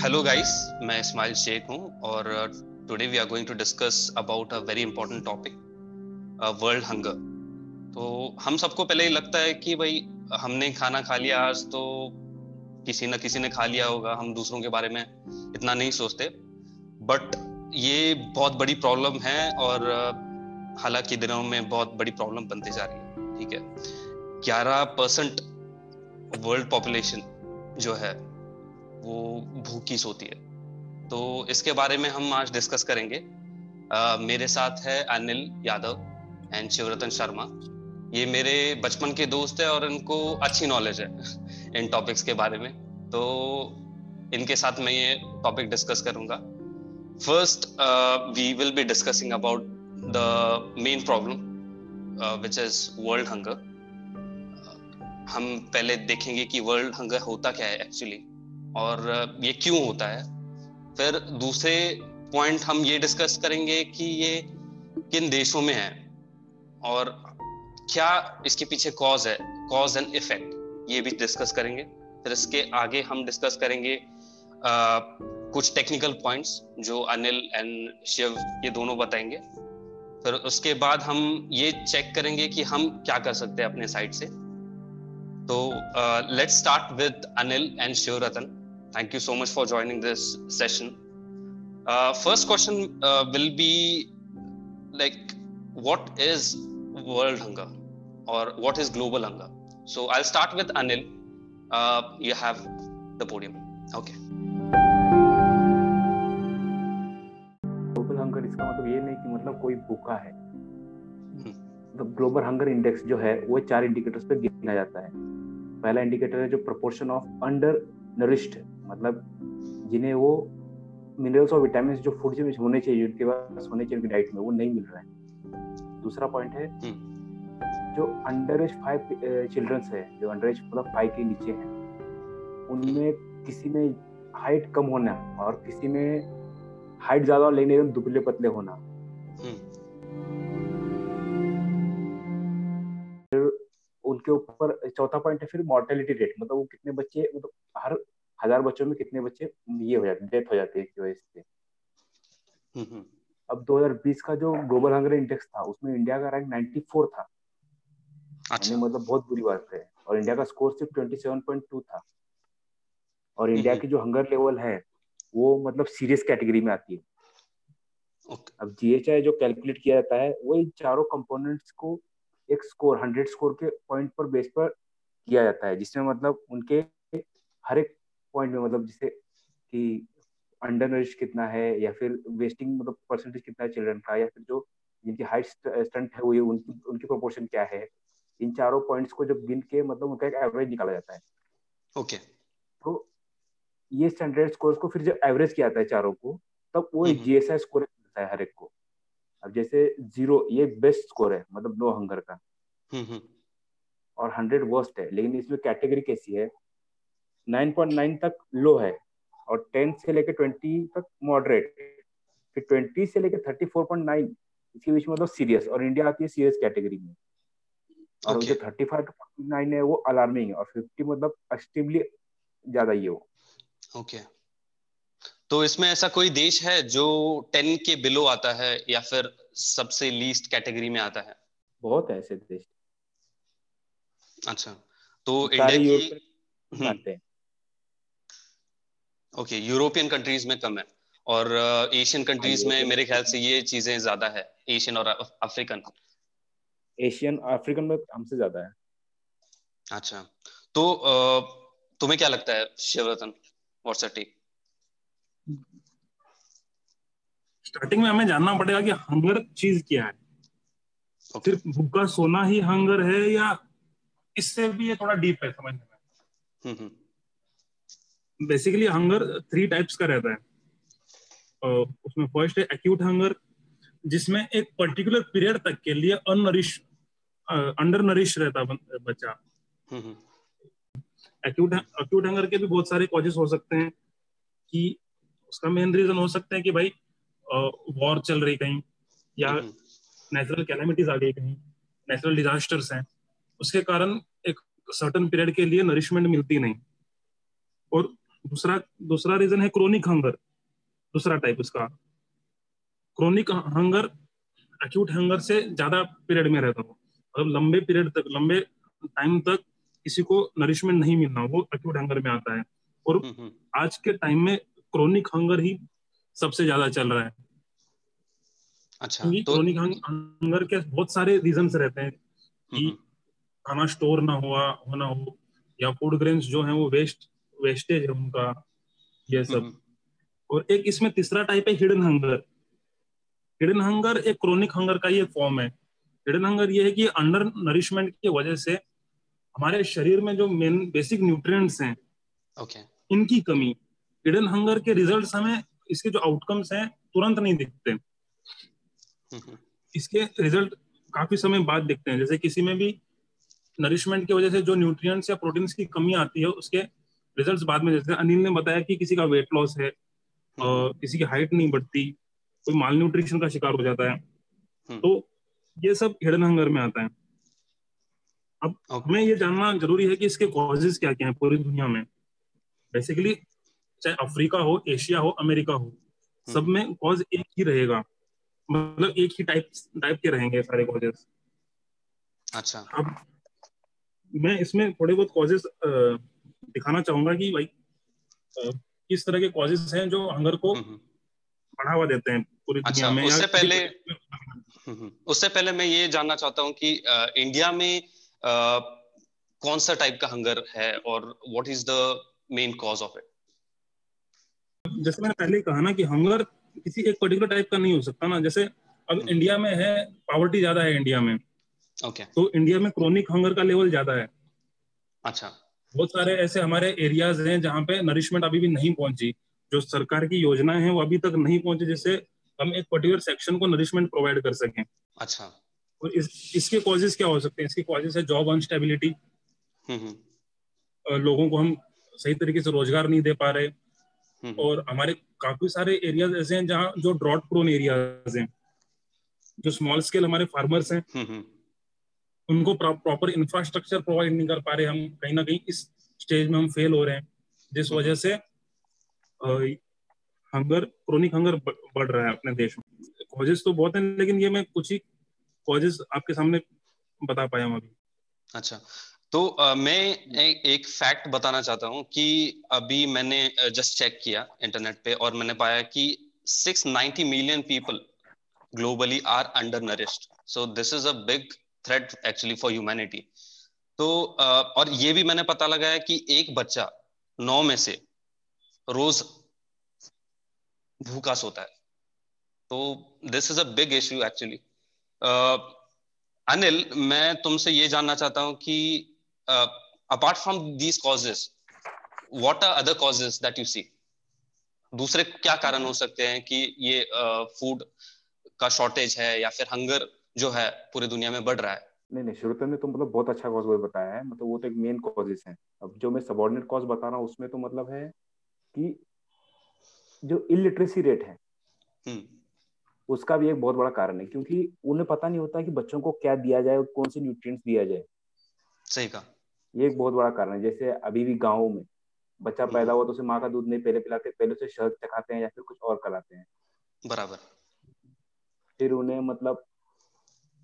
Hello guys मैं इस्माइल शेख हूँ और today we are going to discuss about a very important topic world hunger तो हम सबको पहले ही लगता है कि भाई, हमने खाना खा लिया आज तो किसी न किसी ने खा लिया होगा, हम दूसरों के बारे में इतना नहीं सोचते। बट ये बहुत बड़ी प्रॉब्लम है और हालाँकि दिनों में बहुत बड़ी प्रॉब्लम बनती जा रही है, ठीक है? ग्यारह परसेंट वर्ल्ड पॉपुलेशन जो है वो भूखी सोती है। तो इसके बारे में हम आज डिस्कस करेंगे। uh, मेरे साथ है अनिल यादव एंड शिवरतन शर्मा। ये मेरे बचपन के दोस्त है और इनको अच्छी नॉलेज है इन टॉपिक्स के बारे में। तो इनके साथ मैं ये टॉपिक डिस्कस करूँगा। First we will be discussing about the main problem which is world hunger हम पहले देखेंगे कि वर्ल्ड हंगर होता क्या है एक्चुअली और ये क्यों होता है? फिर दूसरे पॉइंट हम ये डिस्कस करेंगे कि ये किन देशों में है और क्या इसके पीछे कॉज है कॉज एंड इफ़ेक्ट ये भी डिस्कस करेंगे। फिर इसके आगे हम डिस्कस करेंगे आ, कुछ टेक्निकल पॉइंट्स जो अनिल एंड शिव ये दोनों बताएँगे। फिर उसके बाद हम ये चेक करेंगे कि हम क्या कर सकते हैं अपने साइड से। तो let's start with Anil and Shivratan. Thank you so much for joining this session. Uh, first question uh, will be like, what is world hunger or what is global hunger? So I'll start with Anil. Uh, you have the podium. Okay. Global hunger इसका मतलब ये नहीं कि मतलब कोई भूखा है तो ग्लोबल हंगर इंडेक्स जो है वो चार इंडिकेटर्स पे गिना जाता है पहला इंडिकेटर है जो प्रोपोर्शन ऑफ़ अंडर नरिश्ड मतलब जिन्हें वो मिनरल्स और विटामिन जो फ़ूड में होने चाहिए उनके पास होने चाहिए उनकी डाइट में वो नहीं मिल रहा है दूसरा पॉइंट है हम्म। जो अंडर एज फाइव चिल्ड्रंस है जो अंडर एज मतलब फाइव के नीचे हैं उनमें किसी में हाइट कम होना और किसी में हाइट ज़्यादा लेने में दुबले पतले होना हम्म। उनके ऊपर चौथा पॉइंट है फिर मॉर्टेलिटी रेट मतलब वो कितने बच्चे मतलब हर हज़ार बच्चों में कितने बच्चे ये हो जाते डेथ हो जाती है इसकी वजह से। अब 2020 का जो ग्लोबल हंगर इंडेक्स था उसमें इंडिया का रैंक 94 था। अच्छा। मतलब बहुत बुरी बात है। और इंडिया का स्कोर सिर्फ़ 27.2 था। और इंडिया की जो हंगर लेवल है वो मतलब सीरियस कैटेगरी में आती है। okay. अब जीएचआई जो कैलकुलेट किया जाता है वो इन चारों कंपोनेंट्स को एक स्कोर हंड्रेड स्कोर के पॉइंट पर बेस पर किया जाता है जिसमें मतलब उनके हर एक पॉइंट में मतलब जैसे कि अंडर नरिश कितना है या फिर वेस्टिंग मतलब परसेंटेज कितना है चिल्ड्रन का या फिर जो जिनकी हाइट स्टंट है वो ये उनकी उनकी प्रोपोर्शन क्या है? इन चारों पॉइंट्स को जब गिन के मतलब उनका एक एवरेज निकाला जाता है। Okay okay. तो ये स्टैंडर्ड स्कोर को फिर जब एवरेज किया जाता है चारों को तब वो एक जीएसआई स्कोर मिलता है हर एक को। अब जैसे ज़ीरो ये बेस्ट स्कोर है मतलब नो हंगर का। और हंड्रेड वर्स्ट है लेकिन इसमें कैटेगरी कैसी है? 9.9 तक लो है और 10 से लेकर 20 तक मॉडरेट फिर 20 से लेकर 34.9 इसके बीच में मतलब सीरियस और इंडिया आती है सीरियस कैटेगरी में। और okay. जो 35 टू 49 है वो अलार्मिंग है और 50 मतलब एक्सट्रीमली ज़्यादा ही हो ओके okay. तो इसमें ऐसा कोई देश है जो 10 के बिलो आता है या फिर सबसे लीस्ट कैटेगरी में आता है? बहुत है ऐसे देश। अच्छा। तो इंडिया की ओके यूरोपियन कंट्रीज़ में कम है और एशियन uh, कंट्रीज़ में मेरे ख्याल से ये चीज़ें ज़्यादा है एशियन और अफ्रीकन एशियन अफ्रीकन में हमसे ज़्यादा है। अच्छा तो uh, तुम्हें क्या लगता है शिवरतन व्हाट्स टेक स्टार्टिंग में हमें जानना पड़ेगा कि हंगर चीज़ क्या है। Okay. सिर्फ़ भूखा सोना ही हंगर है या इससे भी ये थोड़ा डीप है समझने में? हम्म, हम्म। बेसिकली हंगर थ्री टाइप्स का रहता है। uh, उसमें फ़र्स्ट है एक्यूट हंगर जिसमें एक पर्टिकुलर पीरियड तक के लिए अनरिश अंडर नरिश रहता बच्चा। एक्यूट एक्यूट हंगर के भी बहुत सारे कॉजेस हो सकते हैं कि उसका मेन रीजन हो सकता है कि भाई वॉर चल रही कहीं या नेचुरल कैलामिटीज आ गई कहीं नेचुरल डिजास्टर्स हैं। उसके कारण एक सर्टन पीरियड के लिए नरिशमेंट मिलती नहीं। और दूसरा दूसरा रीजन है क्रोनिक हंगर दूसरा टाइप उसका क्रोनिक हंगर एक्यूट हंगर से ज़्यादा पीरियड में रहता हो। मतलब लंबे पीरियड तक लंबे टाइम तक किसी को नरिशमेंट नहीं मिलना वो एक्यूट हंगर में आता है। और हम्म, हम्म। आज के टाइम में क्रोनिक हंगर ही सबसे ज़्यादा चल रहा है। अच्छा तो क्रोनिक हंगर के बहुत सारे रीजन रहते हैं कि हम्म, खाना स्टोर ना हुआ होना हो या फ़ूड ग्रेन्स जो है वो वेस्ट वेस्टेज है उनका ये सब। और एक इसमें तीसरा टाइप है हिडन हंगर हिडन हंगर एक क्रोनिक हंगर का ये फॉर्म है। हिडन हंगर ये है कि अंडर नरिशमेंट की वजह से हमारे शरीर में जो मेन बेसिक न्यूट्रिएंट्स हैं okay. इनकी कमी। हिडन हंगर के रिजल्ट्स हमें इसके जो आउटकम्स हैं तुरंत नहीं दिखते। इसके रिज़ल्ट काफ़ी समय बाद दिखते हैं। जैसे किसी में भी नरिशमेंट की वजह से जो न्यूट्रिएंट्स या प्रोटीन्स की कमी आती है उसके रिजल्ट्स बाद में जैसे अनिल ने बताया कि किसी का वेट लॉस है और किसी की हाइट नहीं बढ़ती कोई माल न्यूट्रिशन का शिकार हो जाता है। हम्म। तो ये सब हिडन हंगर में आता है। अब हमें ये जानना ज़रूरी है कि इसके कॉजेज क्या क्या है पूरी दुनिया में। बेसिकली चाहे अफ्रीका हो एशिया हो अमेरिका हो सब हम्म। में कॉज एक ही रहेगा। मतलब एक ही टाइप टाइप के रहेंगे सारे कॉजेज अच्छा। अब मैं इसमें थोड़े बहुत कॉजेज दिखाना चाहूँगा कि भाई किस तरह के कॉजेज हैं जो हंगर को हम्म, बढ़ावा देते हैं पूरी अच्छा, दुनिया में उससे पहले हम्म, हम्म। उससे पहले मैं ये जानना चाहता हूँ कि आ, इंडिया में आ, कौन सा टाइप का हंगर है और what is the main cause of it जैसे मैंने पहले कहा ना कि हंगर किसी एक पर्टिकुलर टाइप का नहीं हो सकता ना। जैसे अब हम्म। इंडिया में है पावर्टी ज़्यादा है इंडिया में। Okay okay. तो इंडिया में क्रोनिक हंगर का लेवल ज़्यादा है। अच्छा। बहुत सारे ऐसे हमारे एरियाज़ हैं जहाँ पे नरिशमेंट अभी भी नहीं पहुँची। जो सरकार की योजना है वो अभी तक नहीं पहुँची जिससे हम एक पर्टिकुलर सेक्शन को नरिशमेंट प्रोवाइड कर सकें। अच्छा। और इस इसके कॉजेज क्या हो सकते हैं? इसके कॉजेज है जॉब अनस्टेबिलिटी लोगों को हम सही तरीके से रोज़गार नहीं दे पा रहे। हम्म, हम्म। और हमारे काफ़ी सारे एरियाज़ ऐसे हैं जहाँ जो ड्रॉट प्रोन एरियाज़ हैं। जो स्मॉल स्केल हमारे फार्मर्स हैं। हम्म, उनको प्रॉपर इंफ्रास्ट्रक्चर प्रोवाइड नहीं कर पा रहे हम कहीं ना कहीं इस स्टेज में हम फेल हो रहे हैं। जिस वजह से हंगर क्रोनिक हंगर बढ़ रहा है अपने देश में। कॉजेस तो बहुत हैं लेकिन ये मैं कुछ ही कॉजेस आपके सामने बता पाया हूँ अभी। अच्छा तो आ, मैं ए, एक फैक्ट बताना चाहता हूँ कि अभी मैंने जस्ट चेक किया इंटरनेट पे और मैंने पाया कि 690 million people globally are undernourished so this is a big threat actually for humanity तो और ये भी मैंने पता लगाया कि एक बच्चा नौ में से रोज भूखा सोता है। तो this is a big issue actually Anil मैं तुमसे ये जानना चाहता हूँ कि apart from these causes what are other causes that you see दूसरे क्या कारण हो सकते हैं कि ये फ़ूड uh, का शॉर्टेज है या फिर हंगर जो है पूरी दुनिया में बढ़ रहा है। नहीं नहीं शुरू में तो मतलब बहुत अच्छा कॉज बताया है मतलब वो तो एक मेन कॉजेस है। अब जो मैं सबॉर्डिनेट कॉज बता रहा हूँ उसमें तो मतलब है कि जो इलिटरेसी रेट है हम्म। उसका भी एक बहुत बड़ा कारण है क्योंकि उन्हें पता नहीं होता कि बच्चों को क्या दिया जाए और कौन से न्यूट्रिएंट्स दिया जाए। सही कहा। ये एक बहुत बड़ा कारण है जैसे अभी भी गाँव में बच्चा हम्म। पैदा हुआ तो उसे माँ का दूध नहीं पहले पिलाते पहले उसे शहद चखाते हैं या फिर कुछ और कराते हैं। बराबर। फिर उन्हें मतलब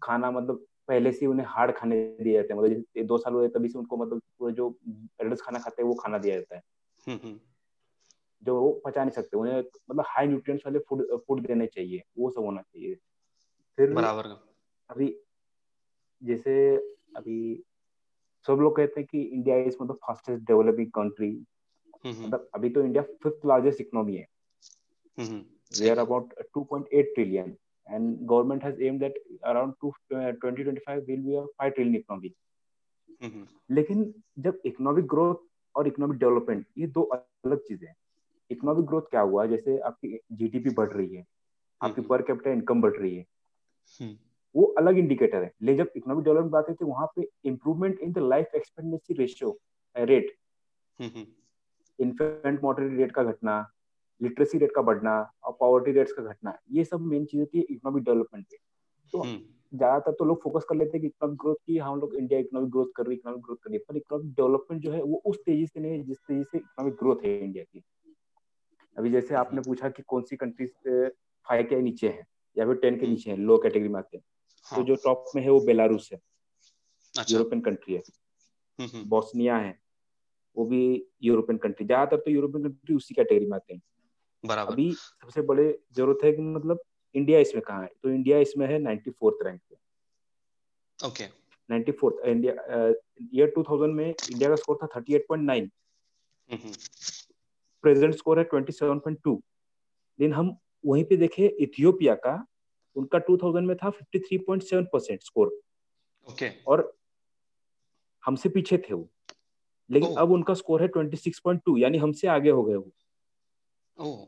खाना मतलब पहले से उन्हें हार्ड खाने दिए जाते हैं। मतलब दो साल हुए तभी से उनको मतलब जो एडल्ट खाना खाते हैं वो खाना दिया जाता है। हम्म, जो वो पचा नहीं सकते उन्हें मतलब हाई न्यूट्रिएंट्स वाले फ़ूड फ़ूड देने चाहिए वो सब होना चाहिए। फिर बराबर अभी जैसे अभी सब लोग कहते हैं कि इंडिया इज़ मतलब फास्टेस्ट डेवलपिंग कंट्री मतलब अभी तो इंडिया फिफ्थ लार्जेस्ट इकोनॉमी है। Are about 2.8 trillion and government has aimed that around to, uh, 2025 will be a 5 trillion economy. लेकिन जब इकोनॉमिक ग्रोथ और इकोनॉमिक डेवलपमेंट ये दो अलग चीज़ें हैं। इकोनॉमिक ग्रोथ क्या हुआ? जैसे आपकी जीडीपी बढ़ रही है आपकी पर कैपिटल इनकम बढ़ रही है। हम्म। वो अलग इंडिकेटर है। लेकिन जब इकोनॉमिक डेवलपमेंट बात है तो वहाँ पे improvement in the life expectancy ratio rate infant mortality rate का घटना लिटरेसी रेट का बढ़ना और पॉवर्टी रेट्स का घटना ये सब मेन चीज़ होती है इकोनॉमिक डेवलपमेंट पे। तो हम्म। ज़्यादातर तो लोग फोकस कर लेते हैं कि इकोनॉमिक ग्रोथ की हम लोग इंडिया इकोनॉमिक ग्रोथ कर रही है इकोनॉमिक ग्रोथ कर रही है। पर इकोनॉमिक डेवलपमेंट जो है वो उस तेज़ी से नहीं है जिस तेज़ी से इकोनॉमिक ग्रोथ है इंडिया की। अभी जैसे आपने पूछा कि कौन सी कंट्रीज़ फाइव के नीचे है या फिर टेन के हम्म। नीचे है लो कैटेगरी में आते हैं। तो हाँ. तो जो टॉप में है वो बेलारूस है। अच्छा। यूरोपियन कंट्री है। बोस्निया है। वो भी यूरोपियन कंट्री ज़्यादातर तो यूरोपियन कंट्री उसी कैटेगरी में आते हैं। बराबर। अभी सबसे बड़े ज़रूरत है कि मतलब इंडिया इसमें कहाँ है? तो इंडिया इसमें है नाइन्टी फोर्थ रैंक पे। Okay. Ninety fourth India year two thousand में इंडिया का स्कोर था thirty eight point nine present score है ट्वेंटी सेवन पॉइंट टू लेकिन हम वहीं पे देखे इथियोपिया का उनका 2000 में था 53.7 परसेंट स्कोर ओके। और हमसे पीछे थे वो। लेकिन अब उनका स्कोर है 26.2 यानी हमसे आगे हो गए वो। ओ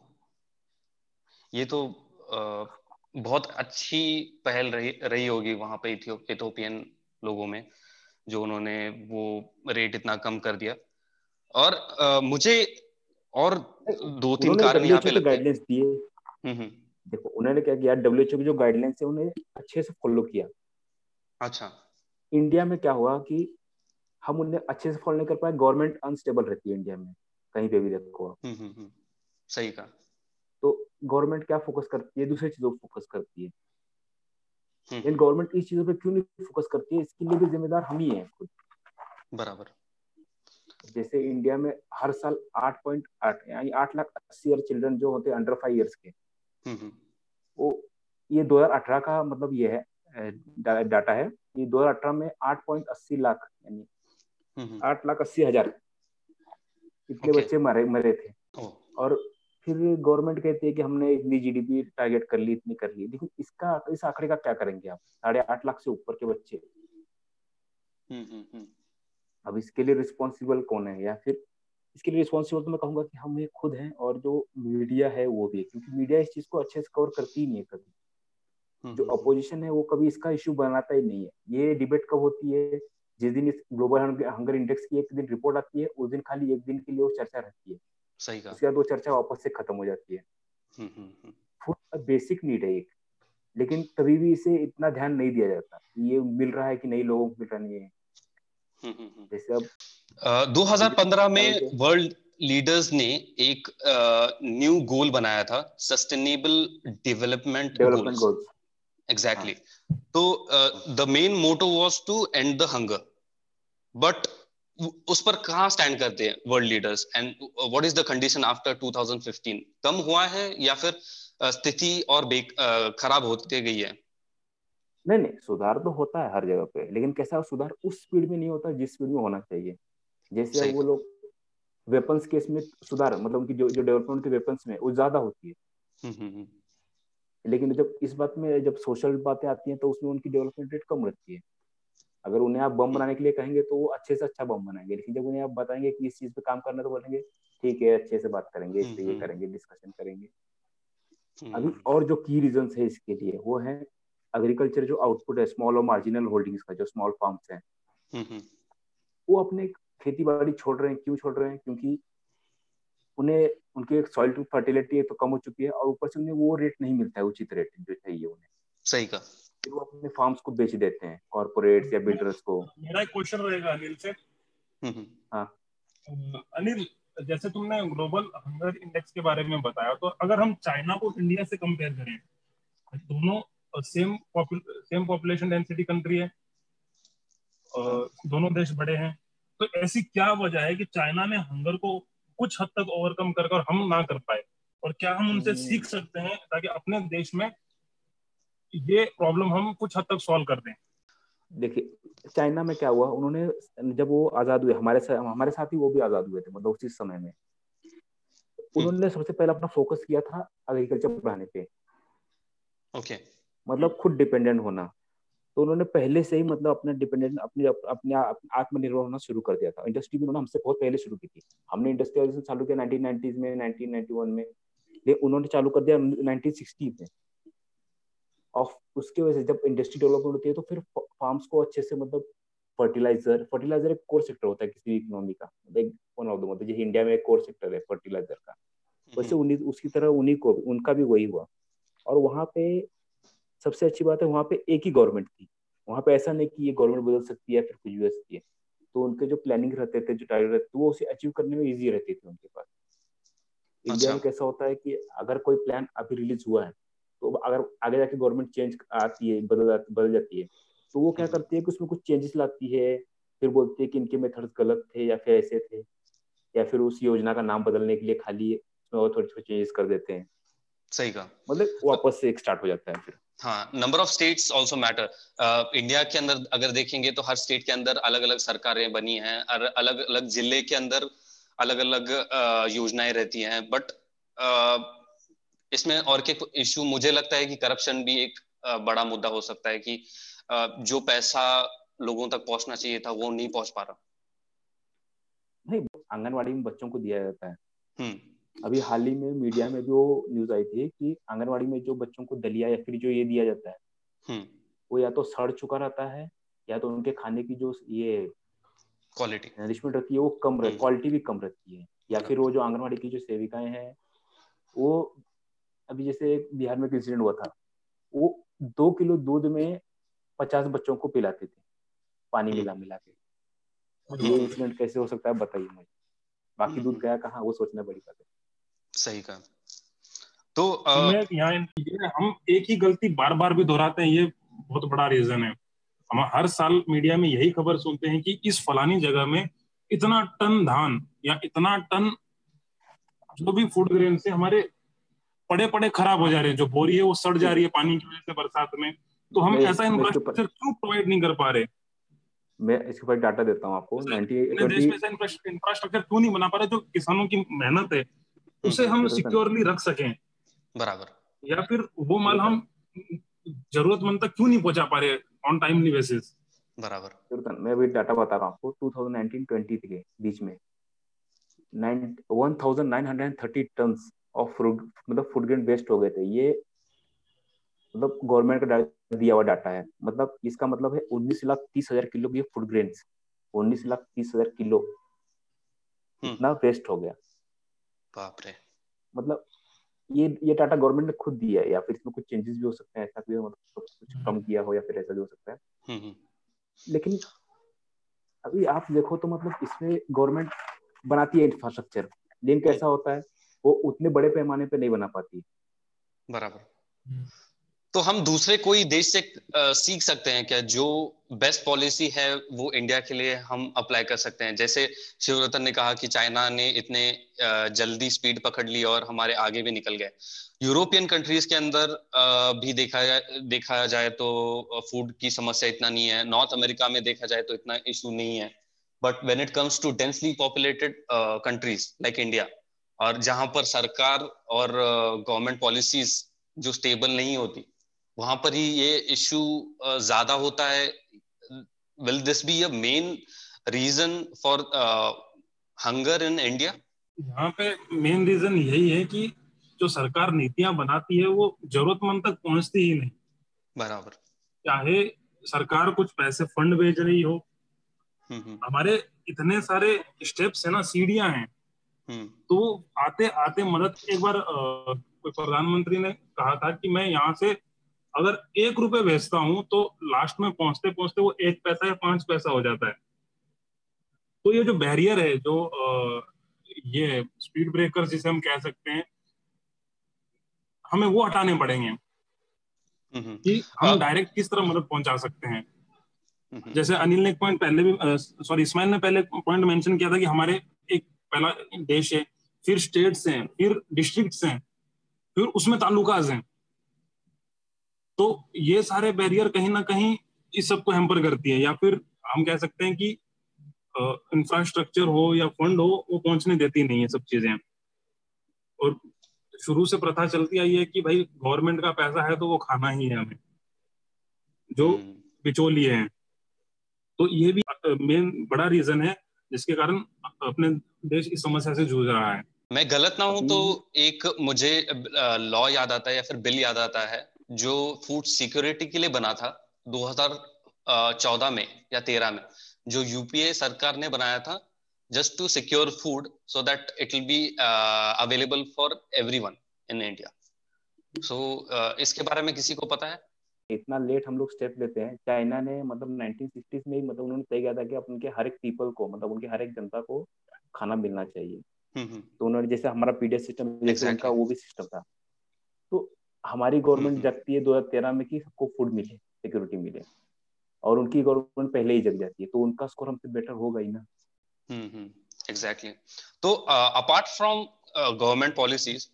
ये तो आ, बहुत अच्छी पहल रही रही होगी वहाँ पे इथियोपियन लोगों में जो उन्होंने वो रेट इतना कम कर दिया। और आ, मुझे और दो तीन कारण यहाँ पे गाइडलाइंस दिए। हम्म, हम्म। देखो उन्होंने क्या किया डब्ल्यूएचओ की जो गाइडलाइंस है उन्हें अच्छे से फॉलो किया। अच्छा। इंडिया में क्या हुआ कि हम उन्हें अच्छे से फॉलो नहीं कर पाए गवर्नमेंट अनस्टेबल रहती है इंडिया में कहीं पे भी देखो हम्म, हम्म। सही कहा। तो गवर्नमेंट क्या फोकस करती है? दूसरी चीज़ों पर फोकस करती है। लेकिन गवर्नमेंट इस चीज़ों पे क्यों नहीं फोकस करती है? इसके लिए भी जिम्मेदार हम ही हैं खुद। बराबर। जैसे इंडिया में हर साल आठ पॉइंट आठ यानी आठ लाख अस्सी हज़ार चिल्ड्रन जो होते हैं अंडर फाइव ईयर्स के वो ये 2018 का मतलब ये है डाटा है। ये 2018 में आठ पॉइंट अस्सी लाख यानी आठ लाख अस्सी हज़ार इतने बच्चे मरे मरे थे। और फिर गवर्नमेंट कहती है कि हमने इतनी जीडीपी टारगेट कर ली इतनी कर ली। लेकिन इसका इस आंकड़े का क्या करेंगे आप? साढ़े आठ लाख से ऊपर के बच्चे। अब इसके लिए रिस्पॉन्सिबल कौन है? या फिर इसके लिए रिस्पॉन्सिबल तो मैं कहूँगा कि हम ये खुद हैं और जो मीडिया है वो भी है क्योंकि मीडिया इस चीज़ को अच्छे से कवर करती ही नहीं है कभी। हम्म, जो अपोजिशन हम्म, हम्म। है वो कभी इसका इश्यू बनाता ही नहीं है। ये डिबेट कब होती है? जिस दिन इस ग्लोबल हंगर इंडेक्स की एक दिन रिपोर्ट आती है उस दिन खाली एक दिन के लिए वो चर्चा रहती है। सही कहा। उसके बाद वो चर्चा वापस से खत्म हो जाती है। फ़ूड बेसिक नीड है एक। लेकिन कभी भी इसे इतना ध्यान नहीं दिया जाता। ये मिल रहा है कि नहीं लोगों को मिल रहा नहीं है। जैसे अब 2015 में वर्ल्ड लीडर्स ने एक न्यू uh, गोल बनाया था सस्टेनेबल डेवलपमेंट गोल्स एग्जैक्टली तो the main motto was to end the hunger but उस पर कहा स्टैंड करते हैं world leaders and what is the condition after 2015 कम हुआ है या फिर स्थिति और खराब होती गई है? नहीं नहीं सुधार तो होता है हर जगह पे लेकिन कैसा सुधार उस स्पीड में नहीं होता जिस स्पीड में होना चाहिए। जैसे वो लोग वेपन्स केस में सुधार मतलब उनकी जो जो डेवलपमेंट के वेपन्स में वो ज़्यादा होती है। हम्म, हम्म, हम्म। लेकिन जब इस बात में जब सोशल बातें आती हैं तो उसमें उनकी डेवलपमेंट रेट कम रहती है। अगर उन्हें आप बम बनाने के लिए कहेंगे तो वो अच्छे से अच्छा बम बनाएँगे। लेकिन जब उन्हें आप बताएँगे कि इस चीज़ पे काम करना तो बोलेंगे ठीक है अच्छे से बात करेंगे इस पे ये करेंगे डिस्कशन करेंगे। अभी और जो की रीजन है इसके लिए वो है एग्रीकल्चर जो आउटपुट है स्मॉल और मार्जिनल होल्डिंग्स का जो स्मॉल फार्म्स हैं। हम्म, हम्म। वो अपने खेती बाड़ी छोड़ रहे हैं। क्यों छोड़ रहे हैं? क्योंकि उन्हें उनकी एक सॉइल टू फर्टिलिटी तो कम हो चुकी है और ऊपर से उन्हें वो रेट नहीं मिलता है उचित रेट जो चाहिए उन्हें। सही का फिर वो अपने फार्म्स को बेच देते हैं कॉर्पोरेट्स या बिल्डर्स को। मेरा एक क्वेश्चन रहेगा अनिल से। हम्म, हाँ। अनिल जैसे तुमने ग्लोबल हंगर इंडेक्स के बारे में बताया तो अगर हम चाइना को इंडिया से कंपेयर करें दोनों same same population density country है और दोनों देश बड़े हैं तो ऐसी क्या वजह है कि चाइना ने हंगर को कुछ हद तक ओवरकम कर कर हम ना कर पाए? और क्या हम उनसे हम्म। सीख सकते हैं ताकि अपने देश में ये प्रॉब्लम हम कुछ हद तक सॉल्व कर दें। देखिए चाइना में क्या हुआ? उन्होंने जब वो आज़ाद हुए हमारे साथ हमारे साथ ही वो भी आज़ाद हुए थे मतलब उसी समय में। उन्होंने सबसे पहले अपना फोकस किया था एग्रीकल्चर बढ़ाने पे। Okay okay. मतलब खुद डिपेंडेंट होना। तो उन्होंने पहले से ही मतलब अपना डिपेंडेंट अपने अपने आत्मनिर्भर होना शुरू कर दिया था। इंडस्ट्री भी उन्होंने हमसे बहुत पहले शुरू की थी। हमने इंडस्ट्रियलाइजेशन चालू किया नाइनटीन में नाइनटीन में। लेकिन उन्होंने चालू कर दिया नाइनटीन में। और उसके वजह से जब इंडस्ट्री डेवलपमेंट होती है तो फिर फार्म्स को अच्छे से मतलब फर्टिलाइज़र फर्टिलाइज़र एक कोर सेक्टर होता है किसी भी इकोनॉमी का एक वन ऑफ़ द मतलब जैसे इंडिया में एक कोर सेक्टर है फर्टिलाइज़र का। वैसे उन्हीं उसकी तरह उन्हीं को उनका भी वही हुआ। और वहाँ पे सबसे अच्छी बात है वहाँ पे एक ही गवर्नमेंट थी। वहाँ पे ऐसा नहीं कि ये गवर्नमेंट बदल सकती है फिर कुछ भी सकती है। तो उनके जो प्लानिंग रहते थे जो टारगेट रहते थे वो उसे अचीव करने में ईजी रहती थी उनके पास। इंडिया अच्छा। में कैसा होता है कि अगर कोई प्लान अभी रिलीज़ हुआ है तो अगर आगे जाके गवर्नमेंट चेंज आती है बदल बदल जाती है तो वो क्या। करती है कि उसमें कुछ चेंजेस लाती है। फिर बोलती है कि इनके मेथड्स गलत थे या फिर ऐसे थे या फिर उस योजना का नाम बदलने के लिए खाली उसमें और थोड़े थोड़े चेंजेस कर देते हैं। सही कहा। मतलब वापस से एक स्टार्ट हो जाता है फिर। हाँ number of states also matter India के अंदर अगर देखेंगे तो हर स्टेट के अंदर अलग अलग सरकारें बनी हैं और अलग अलग ज़िले के अंदर अलग अलग योजनाएँ रहती हैं। बट इसमें और के इशू मुझे लगता है कि करप्शन भी एक बड़ा मुद्दा हो सकता है कि जो पैसा लोगों तक पहुँचना चाहिए था वो नहीं पहुँच पा रहा। नहीं आंगनवाड़ी में बच्चों को दिया जाता है। हम्म। अभी हाल ही में मीडिया में जो न्यूज़ आई थी कि आंगनवाड़ी में जो बच्चों को दलिया या फिर जो ये दिया जाता है हम्म। वो या तो सड़ चुका रहता है या तो उनके खाने की जो ये क्वालिटी नरिशमेंट रहती है वो कम रहती क्वालिटी हम्म। भी कम रहती है। या फिर वो जो आंगनवाड़ी की जो सेविकाएँ हैं वो अभी जैसे एक बिहार में इंसिडेंट हुआ था वो दो किलो दूध में पचास बच्चों को पिलाते थे पानी हम्म। मिला मिला के ये इंसिडेंट कैसे हो सकता है बताइए मुझे। बाकी दूध गया कहाँ वो सोचना बड़ी बात है। सही कहा। तो आ... यहाँ हम एक ही गलती बार बार भी दोहराते हैं ये बहुत बड़ा रीजन है। हम हर साल मीडिया में यही खबर सुनते हैं कि इस फलानी जगह में इतना टन धान या इतना टन जो भी फ़ूड ग्रेन से हमारे पड़े पड़े खराब हो जा रहे हैं जो बोरी है वो सड़ जा रही है पानी की वजह से बरसात में। तो हम ऐसा इंफ्रास्ट्रक्चर क्यों प्रोवाइड नहीं कर पा रहे? मैं इसके ऊपर डाटा देता हूँ आपको। इंफ्रास्ट्रक्चर क्यों नहीं बना पा रहे? जो किसानों की मेहनत है उसे हम सिक्योरली रख सकें। बराबर। या फिर वो माल हम जरूरतमंद तक क्यों नहीं पहुँचा पा रहे ऑन टाइमली बेसिस बराबर। मैं अभी डाटा बता रहा हूँ आपको 2019-20 के बीच में। 1930 टन ऑफ़ फ्रूट मतलब फ़ूड ग्रेन वेस्ट हो गए थे। ये मतलब गवर्नमेंट का दिया हुआ डाटा है। मतलब इसका मतलब है उन्नीस लाख तीस हज़ार किलो की फ़ूड ग्रेन उन्नीस लाख तीस हज़ार किलो हम्म। इतना वेस्ट हो गया। बाप रे। मतलब ये ये डाटा गवर्नमेंट ने खुद दिया है या फिर इसमें कुछ चेंजेस भी हो सकते हैं ऐसा भी मतलब कुछ कम हम्म। किया हो या फिर ऐसा भी हो सकता है। हम्म, लेकिन अभी आप देखो तो मतलब इसमें गवर्नमेंट बनाती है इंफ्रास्ट्रक्चर लेकिन कैसा होता है? वो उतने बड़े पैमाने पे नहीं बना पाती बराबर। तो हम दूसरे कोई देश से आ, सीख सकते हैं क्या? जो बेस्ट पॉलिसी है वो इंडिया के लिए हम अप्लाई कर सकते हैं। जैसे शिवरतन ने कहा कि चाइना ने इतने आ, जल्दी स्पीड पकड़ ली और हमारे आगे भी निकल गए। यूरोपियन कंट्रीज़ के अंदर आ, भी देखा जाए देखा जाए तो फ़ूड की समस्या इतना नहीं है। नॉर्थ अमेरिका में देखा जाए तो इतना इशू नहीं है। But when it comes to densely populated countries like India और जहाँ पर सरकार और गवर्नमेंट पॉलिसीज़ जो स्टेबल नहीं होती वहाँ पर ही ये इश्यू ज़्यादा होता है। Will this be a main reason for hunger in India यहाँ पे मेन रीजन यही है कि जो सरकार नीतियाँ बनाती है वो जरूरतमंद तक पहुँचती ही नहीं। बराबर। चाहे सरकार कुछ पैसे फंड भेज रही हो। हम्म, हम्म। हमारे इतने सारे स्टेप्स है ना सीढ़ियाँ हैं। तो आते आते मदद एक बार कोई प्रधानमंत्री ने कहा था कि मैं यहाँ से अगर एक रुपए भेजता हूँ तो लास्ट में पहुँचते पहुँचते वो एक पैसा या पाँच पैसा हो जाता है। तो ये जो बैरियर है जो ये स्पीड ब्रेकर जिसे हम कह सकते हैं हमें वो हटाने पड़ेंगे हम्म, हम्म। कि हम डायरेक्ट किस तरह मदद पहुँचा सकते हैं। हम्म, जैसे अनिल ने एक पॉइंट पहले भी सॉरी इस्माइल ने पहले पॉइंट मेंशन किया था कि हमारे पहला देश है फिर स्टेट्स हैं फिर डिस्ट्रिक्ट्स हैं फिर उसमें तालुकाज हैं। तो ये सारे बैरियर कहीं ना कहीं इस सबको हेम्पर करती है या फिर हम कह सकते हैं कि इंफ्रास्ट्रक्चर हो या फंड हो वो पहुँचने देती नहीं है सब चीज़ें। और शुरू से प्रथा चलती आई है कि भाई गवर्नमेंट का पैसा है तो वो खाना ही है हमें जो हम्म। बिचौलिए हैं। तो ये भी मेन बड़ा रीजन है जिसके कारण अपने देश इस समस्या से जूझ रहा है। मैं गलत ना हूँ तो एक मुझे लॉ याद आता है या फिर बिल याद आता है जो फ़ूड सिक्योरिटी के लिए बना था 2014 में या 13 में जो यूपीए सरकार ने बनाया था just to secure food so that it will be available for everyone in India so इसके बारे में किसी को पता है? इतना लेट हम लोग स्टेप लेते हैं। चाइना ने मतलब 1960s में ही मतलब उन्होंने तय किया था कि उनके हर एक पीपल को मतलब उनके हर एक जनता को खाना मिलना चाहिए। हम्म, हम्म। तो उन्होंने जैसे हमारा पीडीएस सिस्टम जैसे उनका वो भी सिस्टम था। तो हमारी गवर्नमेंट हम्म, जगती है दो में कि सबको फ़ूड मिले सिक्योरिटी मिले। और उनकी गवर्नमेंट पहले ही जग जाती है। तो उनका स्कोर हमसे बेटर होगा ही ना। Exactly exactly. तो अपार्ट फ्रॉम गवर्नमेंट पॉलिसीज़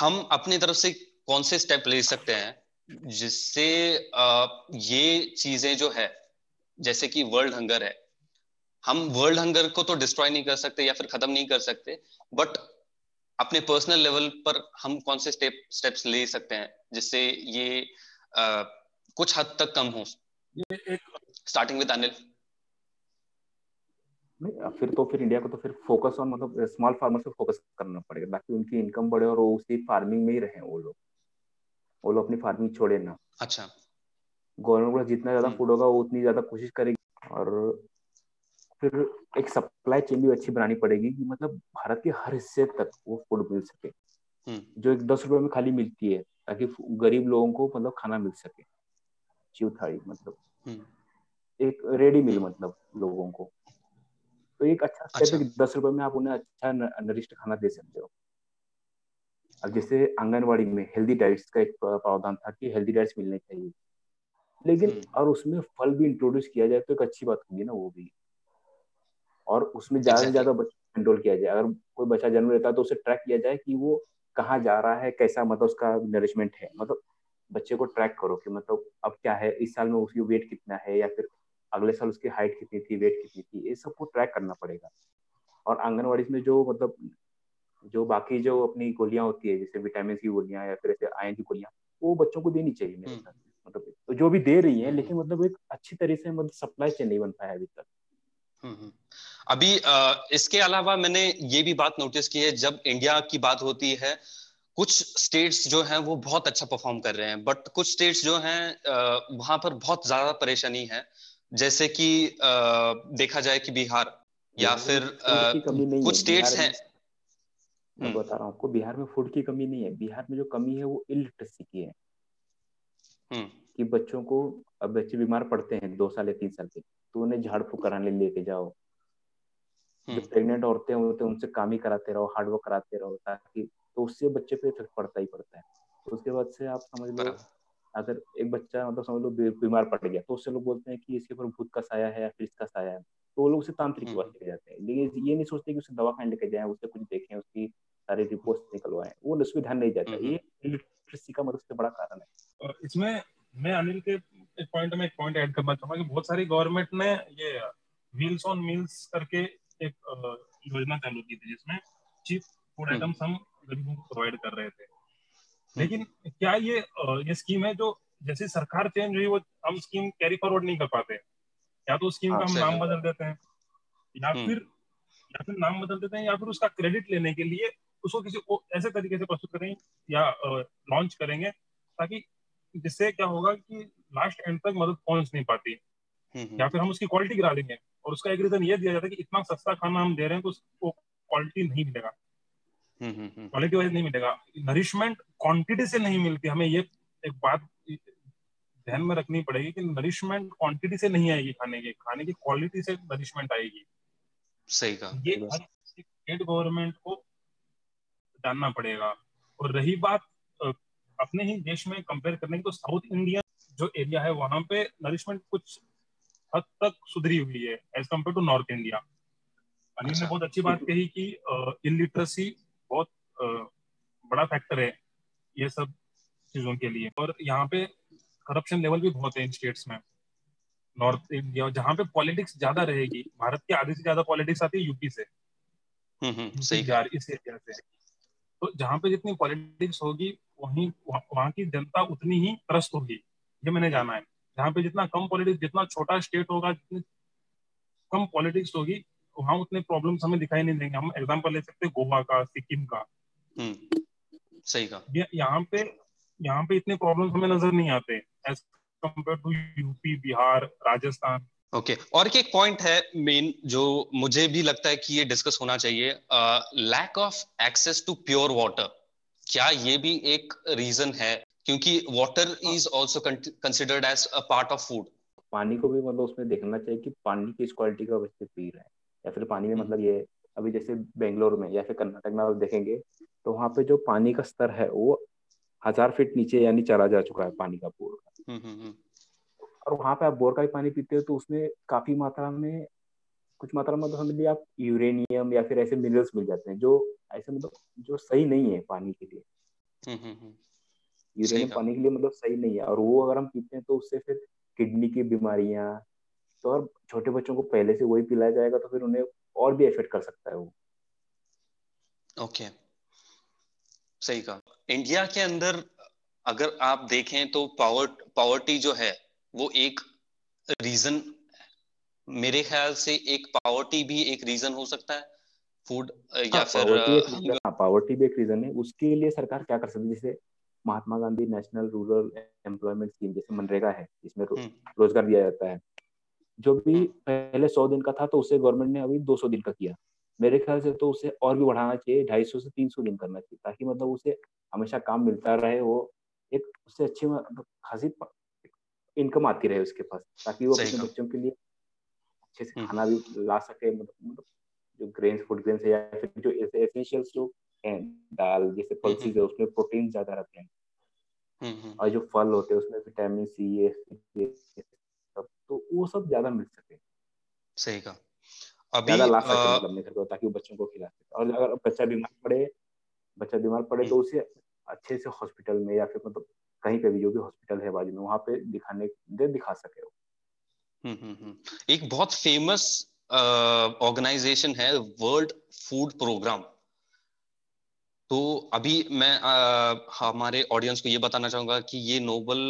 हम अपनी तरफ़ से कौन से स्टेप ले सकते हैं? जिससे uh, ये चीज़ें जो है जैसे कि वर्ल्ड हंगर है। हम वर्ल्ड हंगर को तो डिस्ट्रॉय नहीं कर सकते या फिर खत्म नहीं कर सकते बट अपने पर्सनल लेवल पर हम कौन से स्टेप स्टेप्स ले सकते हैं जिससे ये uh, कुछ हद तक कम हो? ये एक स्टार्टिंग विद अनिल नहीं फिर तो फिर इंडिया को तो फिर फोकस ऑन मतलब स्मॉल फार्मर पे फोकस करना पड़ेगा ताकि उनकी इनकम बढ़े और वो उसी फ़ार्मिंग में ही रहे वो लोग। वो लोग अपनी फ़ार्मिंग छोड़े ना अच्छा गवर्नमेंट को जितना ज़्यादा फ़ूड हम्म। होगा वो उतनी ज़्यादा कोशिश करेगी और फिर एक सप्लाई चेन भी अच्छी बनानी पड़ेगी कि मतलब भारत के हर हिस्से तक वो फ़ूड मिल सके हम्म। जो एक दस रुपए में खाली मिलती है ताकि गरीब लोगों को मतलब खाना मिल सके चिव थाली मतलब हम्म। एक रेडी मिल मतलब लोगों को तो एक अच्छा अच्छा। दस रुपए में आप उन्हें अच्छा नरिष्ट खाना दे सकते हो अब जैसे आंगनबाड़ी में हेल्दी डाइट्स का एक प्रावधान था कि हेल्दी डाइट्स मिलने चाहिए। लेकिन हम्म। और उसमें फल भी इंट्रोड्यूस किया जाए तो एक अच्छी बात होगी ना वो भी। और उसमें ज़्यादा से ज़्यादा कंट्रोल किया जाए। अगर कोई बच्चा जन्म लेता है तो उसे ट्रैक किया जाए कि वो कहाँ जा रहा है कैसा मतलब उसका नरिशमेंट है। मतलब बच्चे को ट्रैक करो कि मतलब अब क्या है इस साल में उसकी वेट कितना है या फिर अगले साल उसकी हाइट कितनी थी वेट कितनी थी ये सबको ट्रैक करना पड़ेगा। और आंगनबाड़ी में जो मतलब जो बाकी जो अपनी गोलियाँ होती है जैसे विटामिन की गोलियाँ या फिर ऐसे आयन की गोलियाँ वो बच्चों को देनी चाहिए मेरे हिसाब से मतलब तो जो भी दे रही है हम्म। लेकिन मतलब एक अच्छी तरह से मतलब सप्लाई चेन नहीं बन पाया अभी तक हम्म, हम्म। अभी इसके अलावा मैंने ये भी बात नोटिस की है जब इंडिया की बात होती है कुछ स्टेट्स जो हैं वो बहुत अच्छा परफॉर्म कर रहे हैं बट कुछ स्टेट्स जो हैं वहाँ पर बहुत ज़्यादा परेशानी है जैसे कि देखा जाए कि बिहार या फिर कुछ स्टेट्स हैं मैं हम्म। बता रहा हूँ आपको बिहार में फ़ूड की कमी नहीं है बिहार में जो कमी है वो इलिटरेसी की है हम्म। कि बच्चों को अब बच्चे बीमार पड़ते हैं दो साल या तीन साल के तो उन्हें झाड़ फूक कराने लेके जाओ जो प्रेग्नेंट हम्म। औरतें होते हैं उनसे काम ही कराते रहो हार्ड वर्क कराते रहो ताकि तो उससे बच्चे पे इफ़ेक्ट पड़ता ही पड़ता है तो उसके बाद से आप समझ लो अगर एक बच्चा मतलब समझ लो बीमार पड़ गया तो उससे लोग बोलते हैं कि इसके ऊपर भूत का साया है या फिर इसका साया है तो वो लोग उसे तांत्रिक हम्म। पास लेके जाते हैं। लेकिन ये नहीं सोचते कि उसे दवा खाने लेके जाए उससे कुछ देखें उसकी सारी रिपोर्ट निकलवाएँ। वो उस पर ध्यान नहीं जाता हम्म, ये लिटरेसी हम्म। का मतलब सबसे बड़ा कारण है। इसमें मैं अनिल के एक पॉइंट में एक पॉइंट ऐड करना चाहूँगा कि बहुत सारी गवर्नमेंट ने ये व्हील्स ऑन मिल्स करके एक योजना चालू की थी जिसमें चीप फ़ूड आइटम्स हम गरीबों को प्रोवाइड कर रहे थे। लेकिन क्या ये ये स्कीम है जो जैसे सरकार चेंज हुई वो हम स्कीम कैरी फॉरवर्ड नहीं कर पाते? या तो स्कीम हाँ, का हम नाम बदल देते हैं या हम्म। फिर या फिर नाम बदल देते हैं या फिर उसका क्रेडिट लेने के लिए उसको किसी ऐसे तरीके से प्रस्तुत करेंगे या लॉन्च करेंगे ताकि जिससे क्या होगा कि लास्ट एंड तक मदद पहुँच नहीं पाती। हम्म, हम्म। या फिर हम उसकी क्वालिटी गिरा देंगे और उसका एक रीजन ये दिया जाता है कि इतना सस्ता खाना हम दे रहे हैं तो उसको क्वालिटी नहीं मिलेगा। क्वालिटी वाइज नहीं मिलेगा। नरिशमेंट क्वांटिटी से नहीं मिलती। हमें ये एक बात ध्यान में रखनी पड़ेगी कि नरिशमेंट क्वांटिटी से नहीं आएगी खाने की खाने की क्वालिटी से नरिशमेंट आएगी। सही कहा। ये स्टेट गवर्नमेंट को जानना पड़ेगा। और रही बात अपने ही देश में कंपेयर करने की तो साउथ इंडिया जो एरिया है वहाँ पे नरिशमेंट कुछ हद तक सुधरी हुई है as compare to North India Anil ने अच्छा। बहुत अच्छी बात कही कि इलिटरेसी बहुत बड़ा फैक्टर है ये सब चीज़ों के लिए। और यहाँ पे करप्शन लेवल भी बहुत है इन स्टेट्स में. नॉर्थ इंडिया जहाँ पे पॉलिटिक्स ज़्यादा रहेगी भारत के आधे से ज़्यादा पॉलिटिक्स आती है यूपी से. हम्म, हम्म, सही इस एरिया से. तो जहाँ पे जितनी पॉलिटिक्स होगी वहीं वहाँ की जनता उतनी ही त्रस्त होगी. ये मैंने जाना है. जहाँ पे जितना कम पॉलिटिक्स जितना छोटा स्टेट होगा जितनी कम पॉलिटिक्स होगी वहाँ उतने प्रॉब्लम्स हमें दिखाई नहीं देंगे. हम एग्ज़ाम्पल ले सकते हैं गोवा का सिक्किम का. हम्म, सही का यहाँ पे यहाँ पे इतने प्रॉब्लम्स हमें नज़र नहीं आते as compare to UP Bihar Rajasthan okay okay. और एक पॉइंट है मेन जो मुझे भी लगता है कि ये डिस्कस होना चाहिए lack of access to pure water क्या ये भी एक रीजन है क्योंकि water is also considered as a part of food पानी को भी मतलब उसमें देखना चाहिए कि पानी किस क्वालिटी का बच्चे पी रहे हैं या फिर पानी में हम्म। मतलब ये अभी जैसे बेंगलोर में या फिर कर्नाटक में आप देखेंगे तो वहाँ पे जो पानी का स्तर है वो हज़ार फीट नीचे यानी चला जा चुका है पानी का बोर। का हम्म, हम्म, और वहाँ पे आप बोर का भी पानी पीते हो तो उसमें काफ़ी मात्रा में कुछ मात्रा में तो समझ लिया आप यूरेनियम या फिर ऐसे मिनरल्स मिल जाते हैं जो ऐसे मतलब जो सही नहीं है पानी के लिए। यूरेनियम पानी के लिए मतलब सही नहीं है। और वो अगर हम पीते हैं तो उससे फिर किडनी की बीमारियाँ तो और छोटे बच्चों को पहले से वही पिलाया जाएगा तो फिर उन्हें और भी इफ़ेक्ट कर सकता है वो। Okay okay. सही कहा। इंडिया के अंदर अगर आप देखें तो पावर पावर्टी जो है वो एक रीजन मेरे ख्याल से एक पावर्टी भी एक रीजन हो सकता है। फ़ूड या हाँ, फिर पावर्टी भी एक रीजन है। उसके लिए सरकार क्या कर सकती है? जैसे Mahatma Gandhi national rural employment scheme जैसे मनरेगा है जिसमें हम्म। रोज़गार दिया जाता है। जो भी हम्म। पहले सौ दिन का था तो उसे गवर्नमेंट ने अभी दो सौ दिन का किया। मेरे ख्याल से तो उसे और भी बढ़ाना चाहिए ढाई सौ से तीन सौ दिन करना चाहिए ताकि मतलब उसे हमेशा काम मिलता रहे वो एक उससे अच्छी मतलब खासी इनकम आती रहे उसके पास ताकि वो अपने बच्चों के लिए अच्छे से हम्म। खाना भी ला सके मतलब जो ग्रेन्स फ़ूड ग्रेन्स है या फिर जो एसेंशियल्स जो हैं दाल जैसे पल्सीज है उसमें प्रोटीन ज़्यादा रहते हैं। और जो फल होते हैं उसमें विटामिन सी सब तो वो सब ज़्यादा मिल सके। सही कहा। अभी ला सके मतलब घर को ताकि वो बच्चों को खिला सके। और अगर बच्चा बीमार पड़े बच्चा बीमार पड़े तो हम्म। उसे अच्छे से हॉस्पिटल में या फिर मतलब कहीं पे भी जो भी हॉस्पिटल है बाजू में वहाँ पे दिखाने दे दिखा सके वो। हम्म, हम्म, एक बहुत फ़ेमस ऑर्गेनाइजेशन है वर्ल्ड फ़ूड प्रोग्राम तो अभी मैं आ, हमारे ऑडियंस को ये बताना चाहूँगा कि ये नोबल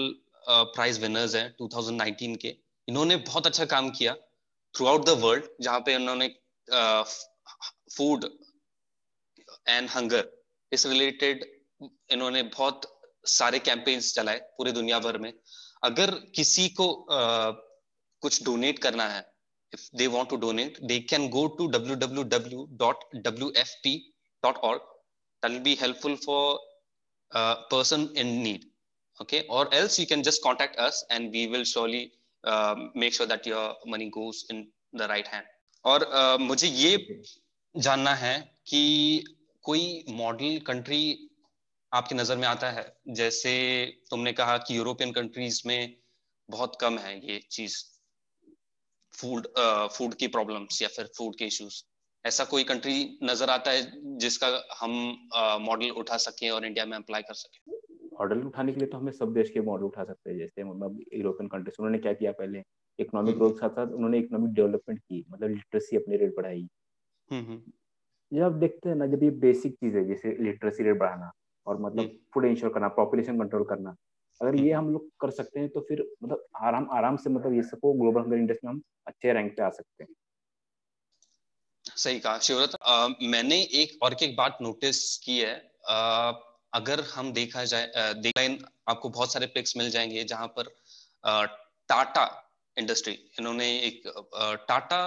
प्राइज विनर्स हैं 2019 के। इन्होंने बहुत अच्छा काम किया। थ्रू आउट द वर्ल्ड जहाँ पे उन्होंने फ़ूड एंड हंगर इस रिलेटेड इन्होंने बहुत सारे कैंपेन्स चलाए पूरे दुनिया भर में अगर किसी को uh, कुछ डोनेट करना है if they want to donate they can go to www.wfp.org that will be helpful for a person in need okay or else you can just contact us and we will surely uh, make sure that your money goes in the right hand. और uh, मुझे ये जानना है कि कोई model country आपकी नज़र में आता है? जैसे तुमने कहा कि यूरोपियन कंट्रीज़ में बहुत कम है ये चीज़ फ़ूड फ़ूड की प्रॉब्लम्स या फिर फ़ूड के इश्यूज़ ऐसा कोई कंट्री नज़र आता है जिसका हम मॉडल uh, उठा सकें और इंडिया में अप्लाई कर सकें? मॉडल उठाने के लिए तो हमें सब देश के मॉडल उठा सकते हैं जैसे मतलब यूरोपियन कंट्रीज़ उन्होंने क्या किया पहले? इकोनॉमिक ग्रोथ के साथ साथ उन्होंने इकोनॉमिक डेवलपमेंट की मतलब लिटरेसी अपनी रेट बढ़ाई। जब देखते हैं ना जब ये बेसिक चीज़ है जैसे लिटरेसी रेट बढ़ाना और मतलब फ़ूड इंश्योर करना पॉपुलेशन कंट्रोल करना अगर ये हम लोग कर सकते हैं तो फिर मतलब आराम आराम से मतलब ये सबको ग्लोबल हंगर इंडेक्स में हम अच्छे रैंक पे आ सकते हैं। सही कहा शिवरत। मैंने एक और एक बात नोटिस की है। आ, अगर हम देखा जाए देखा आपको बहुत सारे पिक्स मिल जाएँगे जहाँ पर टाटा इंडस्ट्री इन्होंने एक टाटा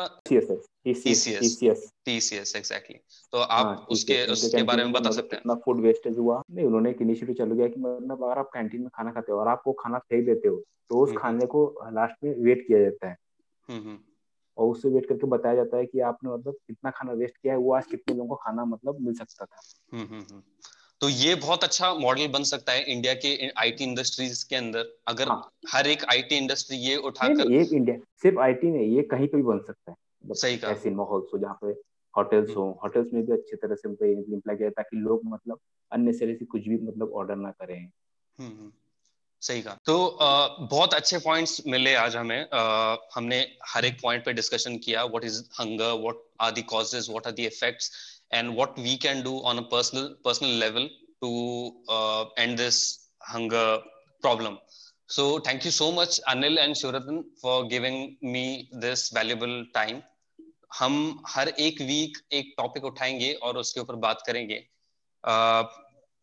टीसीएस एग्जैक्टली तो आप हाँ, उसके उसके बारे में बता सकते हैं। फ़ूड वेस्टेज हुआ। नहीं उन्होंने एक इनिशिएटिव चालू किया कि मतलब अगर आप कैंटीन में खाना खाते हो और आप वो खाना फेंक देते हो तो उस हम्म, खाने को लास्ट में वेट किया जाता है। हम्म, हम्म। और उससे वेट करके बताया जाता है कि आपने मतलब कितना खाना वेस्ट किया है वो आज कितने लोगों को खाना मतलब मिल सकता था। तो ये बहुत अच्छा मॉडल बन सकता है इंडिया के आईटी इंडस्ट्रीज़ के अंदर अगर हाँ. हर एक आईटी इंडस्ट्री ये उठाकर एक इंडिया सिर्फ़ आईटी नहीं ये कहीं पे भी बन सकता है मतलब सही कहा ऐसे माहौल हो जहाँ पे होटल्स हो होटल्स में भी अच्छे तरह से इम्प्लाई किया ताकि लोग मतलब अन्य से कुछ भी मतलब ऑर्डर ना करें हम्म, हम्म। सही कहा। तो आ, बहुत अच्छे पॉइंट्स मिले आज हमें। आ, हमने हर एक पॉइंट पे डिस्कशन किया what is hunger what are the causes what are the effects and what we can do on a personal personal level to uh, this hunger problem. So thank you so much anil and shuratan for giving me this valuable time. हम हर एक week एक topic उठाएँगे और उसके ऊपर बात करेंगे।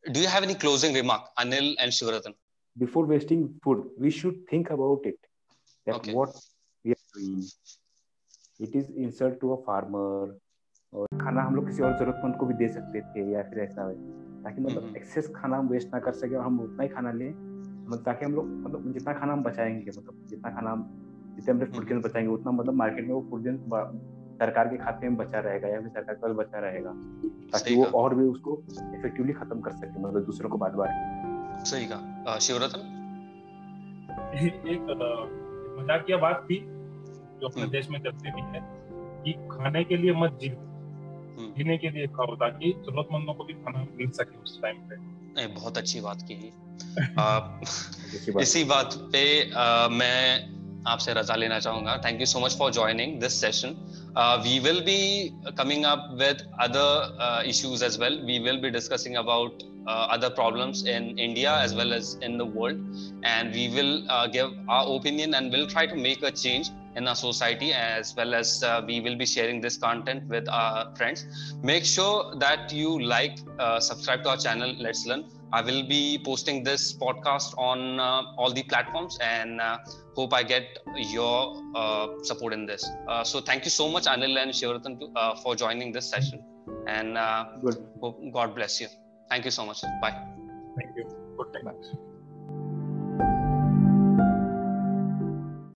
Do you have any closing remark Anil and Shivratan before wasting food we should think about it. That okay. what we are doing. It is insult to a farmer. और खाना हम लोग किसी और जरूरतमंद को भी दे सकते थे या फिर ऐसा है। ताकि मतलब एक्सेस खाना हम वेस्ट ना कर सके और हम उतना ही खाना लें। मतलब ताकि हम लोग मतलब जितना खाना हम बचाएँगे मतलब जितना खाना हम जितने हम फ़ूड गेन बचाएँगे उतना मतलब मार्केट में वो फ़ूड सरकार के खाते में बचा रहेगा या फिर सरकार का बचा रहेगा। ताकि वो और भी उसको इफेक्टिवली खत्म कर सके मतलब दूसरों को बार बार सही कहा। शिवरतन? एक मजाकिया बात थी जो अपने हम्म। देश में चलती भी है कि खाने के लिए मत जियो। हम्म। जीने के लिए खाओ ताकि जरूरतमंदों को भी खाना मिल सके उस टाइम पे। नहीं बहुत अच्छी बात की। इसी बात पे आ, मैं आपसे रजा लेना चाहूँगा। Thank you so much for joining this session we will be coming up with other issues as well we will be discussing about other problems in India as well as in the world. And we will uh, give our opinion and we'll try to make a change in our society as well as uh, we will be sharing this content with our friends. Make sure that you like uh, subscribe to our channel let's learn. I will be posting this podcast on uh, all the platforms and uh, hope i get your uh, support in this. Uh, so thank you so much anil and shivratan for joining this session. And god bless you thank you so much. Bye. Thank you. Good night